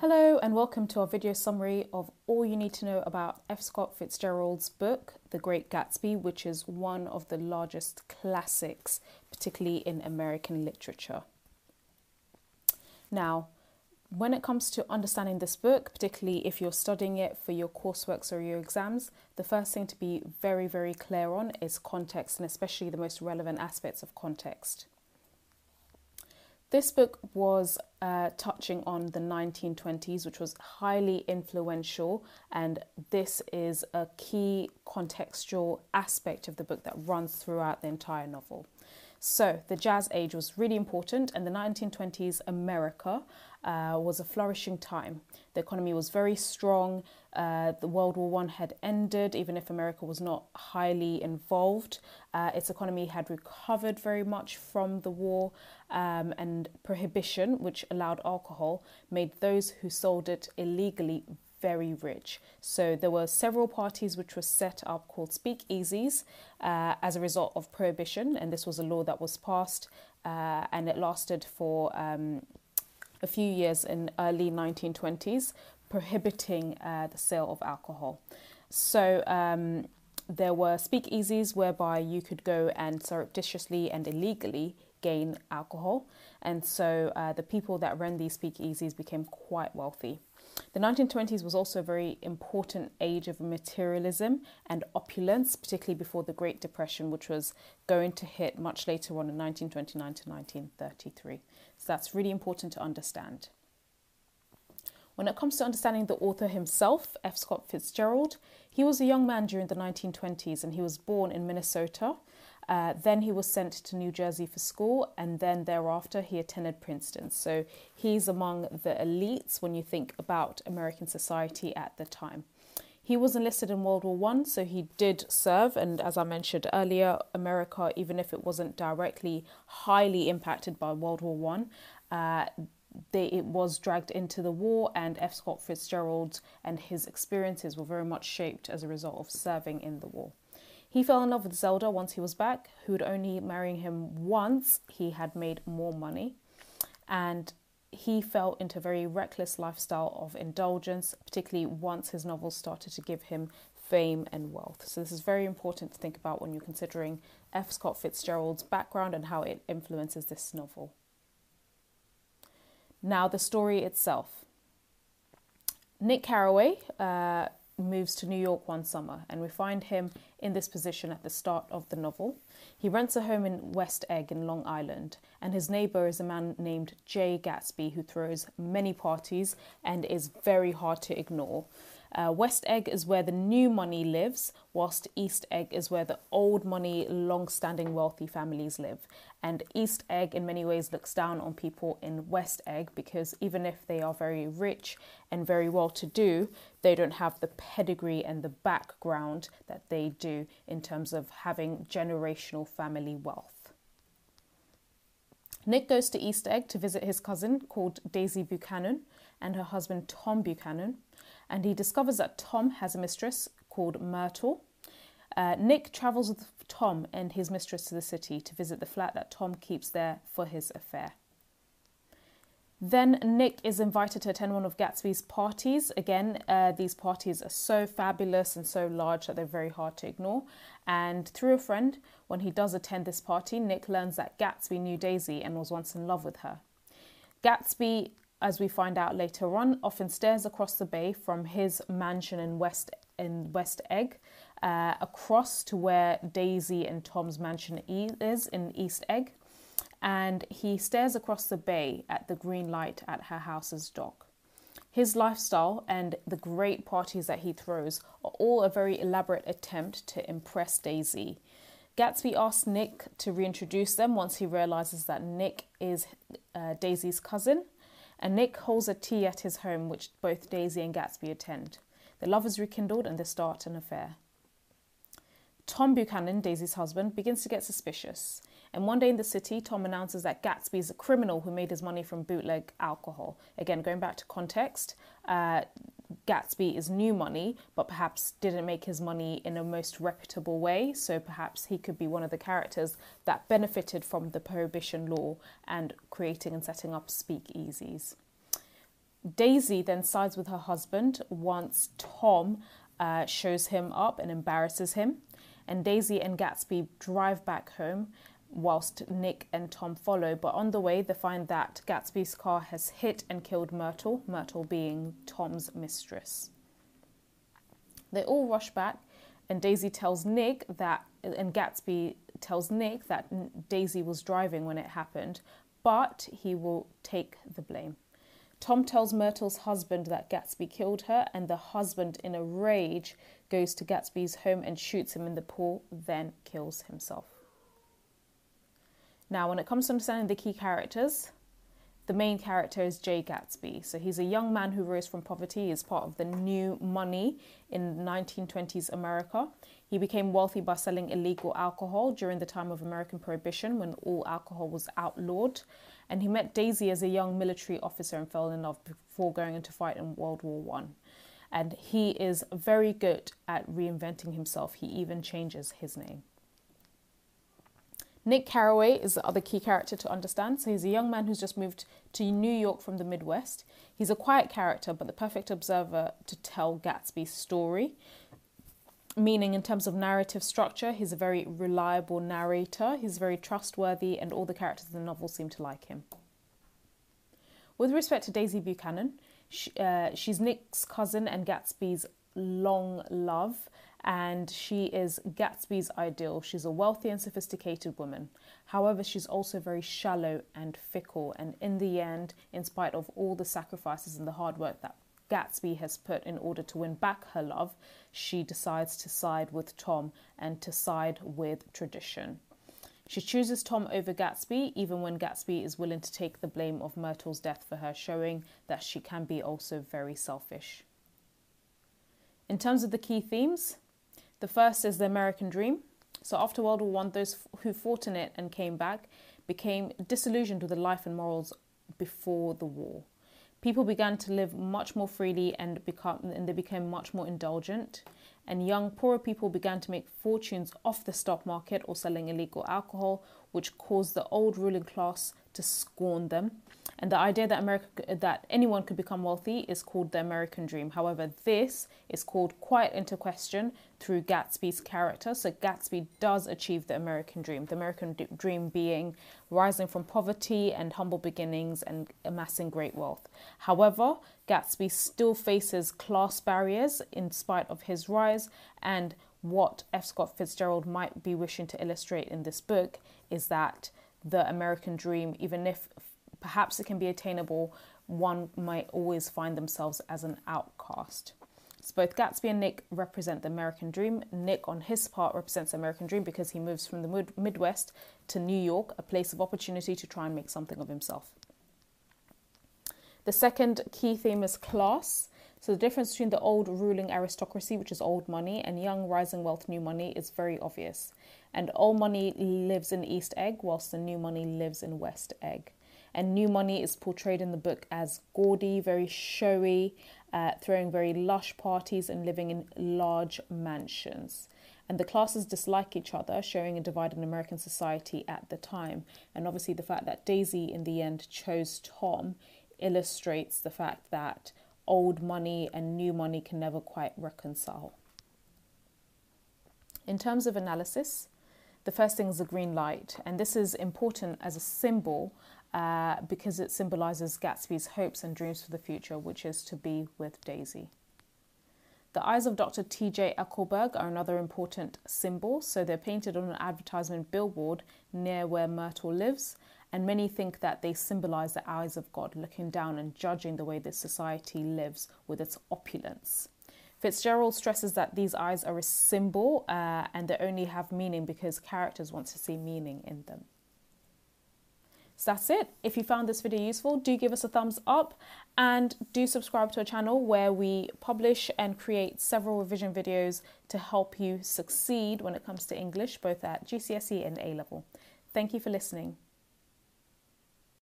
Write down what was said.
Hello and welcome to our video summary of all you need to know about F. Scott Fitzgerald's book, The Great Gatsby, which is one of the largest classics, particularly in American literature. Now, when it comes to understanding this book, particularly if you're studying it for your courseworks or your exams, the first thing to be very, very clear on is context and especially the most relevant aspects of context. This book was uh, touching on the 1920s, which was highly influential, and this is a key contextual aspect of the book that runs throughout the entire novel. So, the Jazz Age was really important, and the 1920s America uh, was a flourishing time. The economy was very strong. Uh, the World War One had ended, even if America was not highly involved. Uh, its economy had recovered very much from the war, um, and prohibition, which allowed alcohol, made those who sold it illegally very rich. So there were several parties which were set up called speakeasies uh, as a result of prohibition, and this was a law that was passed uh, and it lasted for um, a few years in early 1920s, prohibiting uh, the sale of alcohol. So um, there were speakeasies whereby you could go and surreptitiously and illegally gain alcohol, and so uh, the people that ran these speakeasies became quite wealthy. The 1920s was also a very important age of materialism and opulence, particularly before the Great Depression, which was going to hit much later on in 1929 to 1933. So that's really important to understand. When it comes to understanding the author himself, F. Scott Fitzgerald, he was a young man during the 1920s and he was born in Minnesota uh, then he was sent to New Jersey for school, and then thereafter he attended Princeton. So he's among the elites when you think about American society at the time. He was enlisted in World War One, so he did serve. And as I mentioned earlier, America, even if it wasn't directly highly impacted by World War One, uh, they, it was dragged into the war, and F. Scott Fitzgerald and his experiences were very much shaped as a result of serving in the war. He fell in love with Zelda once he was back, who'd only marrying him once he had made more money. And he fell into a very reckless lifestyle of indulgence, particularly once his novels started to give him fame and wealth. So, this is very important to think about when you're considering F. Scott Fitzgerald's background and how it influences this novel. Now, the story itself. Nick Carraway uh, moves to New York one summer, and we find him in this position at the start of the novel. He rents a home in West Egg in Long Island, and his neighbor is a man named Jay Gatsby who throws many parties and is very hard to ignore. Uh, West Egg is where the new money lives, whilst East Egg is where the old money, long standing wealthy families live. And East Egg, in many ways, looks down on people in West Egg because even if they are very rich and very well to do, they don't have the pedigree and the background that they do in terms of having generational family wealth. Nick goes to East Egg to visit his cousin called Daisy Buchanan and her husband Tom Buchanan and he discovers that Tom has a mistress called Myrtle. Uh, Nick travels with Tom and his mistress to the city to visit the flat that Tom keeps there for his affair. Then Nick is invited to attend one of Gatsby's parties. Again, uh, these parties are so fabulous and so large that they're very hard to ignore. And through a friend, when he does attend this party, Nick learns that Gatsby knew Daisy and was once in love with her. Gatsby as we find out later on, often stares across the bay from his mansion in West in West Egg, uh, across to where Daisy and Tom's mansion is in East Egg, and he stares across the bay at the green light at her house's dock. His lifestyle and the great parties that he throws are all a very elaborate attempt to impress Daisy. Gatsby asks Nick to reintroduce them once he realizes that Nick is uh, Daisy's cousin and Nick holds a tea at his home, which both Daisy and Gatsby attend. The love is rekindled and they start an affair. Tom Buchanan, Daisy's husband, begins to get suspicious. And one day in the city, Tom announces that Gatsby is a criminal who made his money from bootleg alcohol. Again, going back to context, uh, Gatsby is new money, but perhaps didn't make his money in a most reputable way. So perhaps he could be one of the characters that benefited from the prohibition law and creating and setting up speakeasies. Daisy then sides with her husband once Tom uh, shows him up and embarrasses him. And Daisy and Gatsby drive back home whilst Nick and Tom follow. But on the way, they find that Gatsby's car has hit and killed Myrtle, Myrtle being Tom's mistress. They all rush back, and Daisy tells Nick that, and Gatsby tells Nick that Daisy was driving when it happened, but he will take the blame. Tom tells Myrtle's husband that Gatsby killed her, and the husband, in a rage, goes to Gatsby's home and shoots him in the pool, then kills himself. Now, when it comes to understanding the key characters, the main character is Jay Gatsby. So he's a young man who rose from poverty. He's part of the new money in 1920s America. He became wealthy by selling illegal alcohol during the time of American Prohibition when all alcohol was outlawed. And he met Daisy as a young military officer and fell in love before going into fight in World War One. And he is very good at reinventing himself. He even changes his name. Nick Carraway is the other key character to understand. So he's a young man who's just moved to New York from the Midwest. He's a quiet character, but the perfect observer to tell Gatsby's story. Meaning, in terms of narrative structure, he's a very reliable narrator, he's very trustworthy, and all the characters in the novel seem to like him. With respect to Daisy Buchanan, she, uh, she's Nick's cousin and Gatsby's long love and she is Gatsby's ideal. She's a wealthy and sophisticated woman. However, she's also very shallow and fickle, and in the end, in spite of all the sacrifices and the hard work that Gatsby has put in order to win back her love, she decides to side with Tom and to side with tradition. She chooses Tom over Gatsby, even when Gatsby is willing to take the blame of Myrtle's death for her, showing that she can be also very selfish. In terms of the key themes, the first is the American dream. So after World War One, those who fought in it and came back became disillusioned with the life and morals before the war. People began to live much more freely and become and they became much more indulgent. And young poorer people began to make fortunes off the stock market or selling illegal alcohol, which caused the old ruling class to scorn them and the idea that America that anyone could become wealthy is called the American dream. However, this is called quite into question through Gatsby's character. So Gatsby does achieve the American dream. The American dream being rising from poverty and humble beginnings and amassing great wealth. However, Gatsby still faces class barriers in spite of his rise and what F. Scott Fitzgerald might be wishing to illustrate in this book is that the American dream, even if perhaps it can be attainable, one might always find themselves as an outcast. So both Gatsby and Nick represent the American dream. Nick, on his part, represents the American dream because he moves from the Midwest to New York, a place of opportunity to try and make something of himself. The second key theme is class. So the difference between the old ruling aristocracy, which is old money, and young rising wealth, new money, is very obvious. And old money lives in East Egg, whilst the new money lives in West Egg. And New Money is portrayed in the book as gaudy, very showy, uh, throwing very lush parties and living in large mansions. And the classes dislike each other, showing a divide in American society at the time. And obviously, the fact that Daisy in the end chose Tom illustrates the fact that old money and new money can never quite reconcile. In terms of analysis, the first thing is the green light, and this is important as a symbol uh, because it symbolizes Gatsby's hopes and dreams for the future, which is to be with Daisy. The eyes of Dr. T.J. Eckleburg are another important symbol, so they're painted on an advertisement billboard near where Myrtle lives, and many think that they symbolize the eyes of God looking down and judging the way this society lives with its opulence. Fitzgerald stresses that these eyes are a symbol uh, and they only have meaning because characters want to see meaning in them. So that's it. If you found this video useful, do give us a thumbs up and do subscribe to our channel where we publish and create several revision videos to help you succeed when it comes to English, both at GCSE and A level. Thank you for listening.